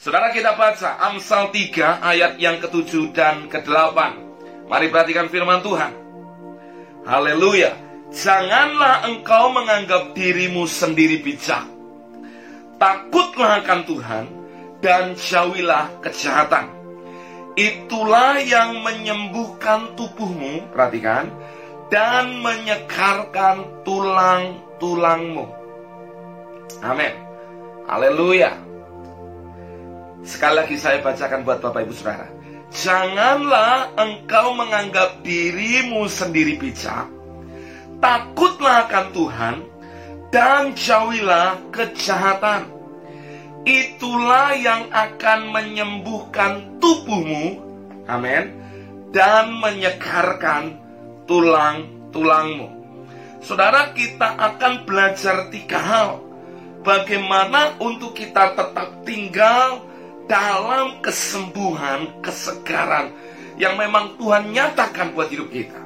Saudara kita baca Amsal 3 ayat yang ke-7 dan ke-8. Mari perhatikan firman Tuhan. Haleluya. Janganlah engkau menganggap dirimu sendiri bijak. Takutlah akan Tuhan dan jauhilah kejahatan. Itulah yang menyembuhkan tubuhmu, perhatikan, dan menyegarkan tulang-tulangmu. Amin. Haleluya. Sekali lagi saya bacakan buat Bapak Ibu Saudara. Janganlah engkau menganggap dirimu sendiri bijak. Takutlah akan Tuhan dan jauhilah kejahatan. Itulah yang akan menyembuhkan tubuhmu. Amin. Dan menyegarkan tulang-tulangmu. Saudara, kita akan belajar tiga hal. Bagaimana untuk kita tetap tinggal dalam kesembuhan, kesegaran yang memang Tuhan nyatakan buat hidup kita.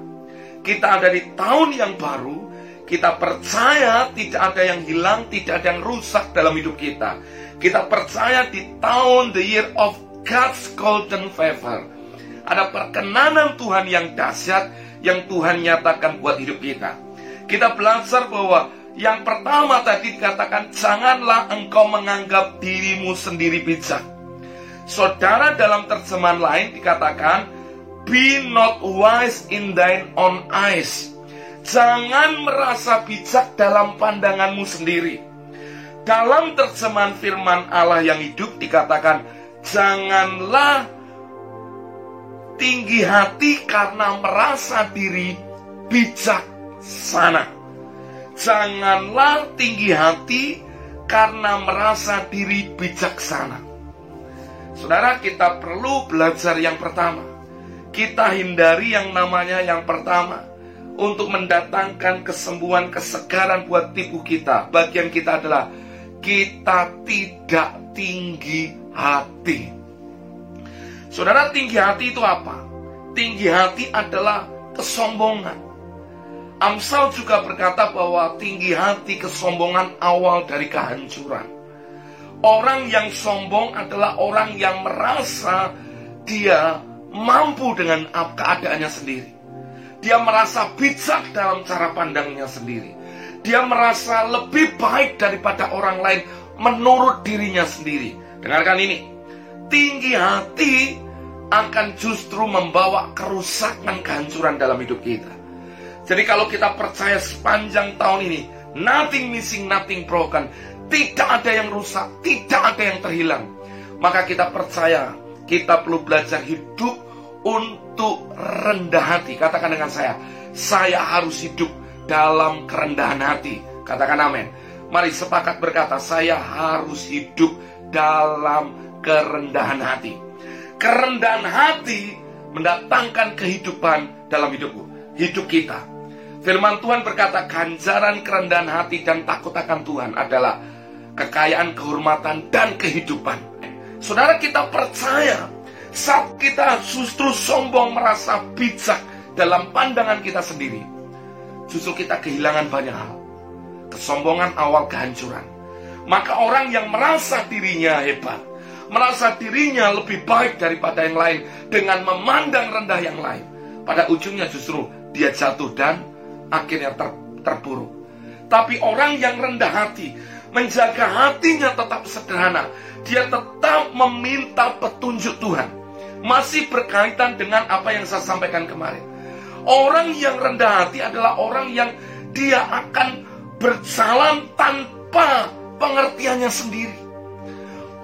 Kita ada di tahun yang baru, kita percaya tidak ada yang hilang, tidak ada yang rusak dalam hidup kita. Kita percaya di tahun the year of God's golden favor. Ada perkenanan Tuhan yang dahsyat yang Tuhan nyatakan buat hidup kita. Kita belajar bahwa yang pertama tadi dikatakan janganlah engkau menganggap dirimu sendiri bijak. Saudara dalam terjemahan lain dikatakan, Be not wise in thine own eyes. Jangan merasa bijak dalam pandanganmu sendiri. Dalam terjemahan firman Allah yang hidup dikatakan, Janganlah tinggi hati karena merasa diri bijaksana. Janganlah tinggi hati karena merasa diri bijaksana. Saudara, kita perlu belajar yang pertama. Kita hindari yang namanya yang pertama untuk mendatangkan kesembuhan, kesegaran buat tubuh kita. Bagian kita adalah kita tidak tinggi hati. Saudara, tinggi hati itu apa? Tinggi hati adalah kesombongan. Amsal juga berkata bahwa tinggi hati kesombongan awal dari kehancuran. Orang yang sombong adalah orang yang merasa dia mampu dengan keadaannya sendiri. Dia merasa bijak dalam cara pandangnya sendiri. Dia merasa lebih baik daripada orang lain menurut dirinya sendiri. Dengarkan ini. Tinggi hati akan justru membawa kerusakan kehancuran dalam hidup kita. Jadi kalau kita percaya sepanjang tahun ini, nothing missing, nothing broken, tidak ada yang rusak, tidak ada yang terhilang. Maka kita percaya kita perlu belajar hidup untuk rendah hati. Katakan dengan saya, saya harus hidup dalam kerendahan hati. Katakan amin. Mari sepakat berkata, saya harus hidup dalam kerendahan hati. Kerendahan hati mendatangkan kehidupan dalam hidupku, hidup kita. Firman Tuhan berkata, ganjaran kerendahan hati dan takut akan Tuhan adalah kekayaan, kehormatan, dan kehidupan. Saudara kita percaya saat kita justru sombong merasa bijak dalam pandangan kita sendiri, justru kita kehilangan banyak hal. Kesombongan awal kehancuran. Maka orang yang merasa dirinya hebat, merasa dirinya lebih baik daripada yang lain dengan memandang rendah yang lain, pada ujungnya justru dia jatuh dan akhirnya ter, terpuruk. Tapi orang yang rendah hati, menjaga hatinya tetap sederhana. Dia tetap meminta petunjuk Tuhan. Masih berkaitan dengan apa yang saya sampaikan kemarin. Orang yang rendah hati adalah orang yang dia akan berjalan tanpa pengertiannya sendiri.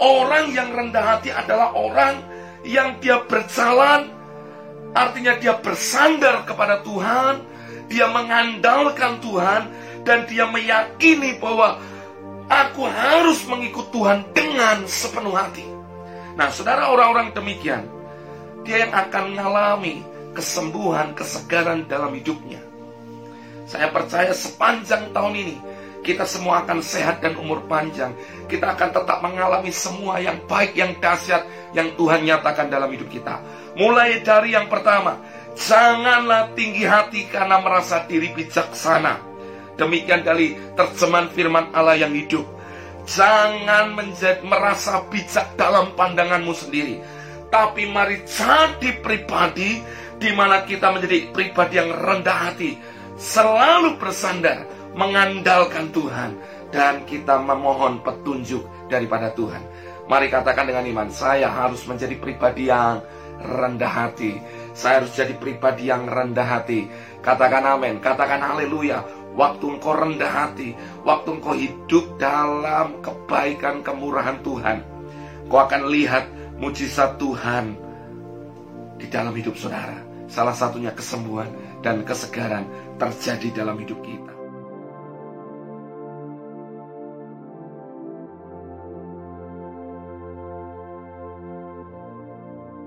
Orang yang rendah hati adalah orang yang dia berjalan, artinya dia bersandar kepada Tuhan, dia mengandalkan Tuhan, dan dia meyakini bahwa Aku harus mengikut Tuhan dengan sepenuh hati. Nah, saudara orang-orang demikian, dia yang akan mengalami kesembuhan, kesegaran dalam hidupnya. Saya percaya sepanjang tahun ini, kita semua akan sehat dan umur panjang. Kita akan tetap mengalami semua yang baik, yang dahsyat, yang Tuhan nyatakan dalam hidup kita. Mulai dari yang pertama, janganlah tinggi hati karena merasa diri bijaksana Demikian dari terjemahan firman Allah yang hidup. Jangan menjadi merasa bijak dalam pandanganmu sendiri. Tapi mari jadi pribadi di mana kita menjadi pribadi yang rendah hati, selalu bersandar, mengandalkan Tuhan dan kita memohon petunjuk daripada Tuhan. Mari katakan dengan iman, saya harus menjadi pribadi yang rendah hati. Saya harus jadi pribadi yang rendah hati. Katakan amin, katakan haleluya. Waktu engkau rendah hati, waktu engkau hidup dalam kebaikan kemurahan Tuhan, kau akan lihat mujizat Tuhan di dalam hidup saudara. Salah satunya kesembuhan dan kesegaran terjadi dalam hidup kita.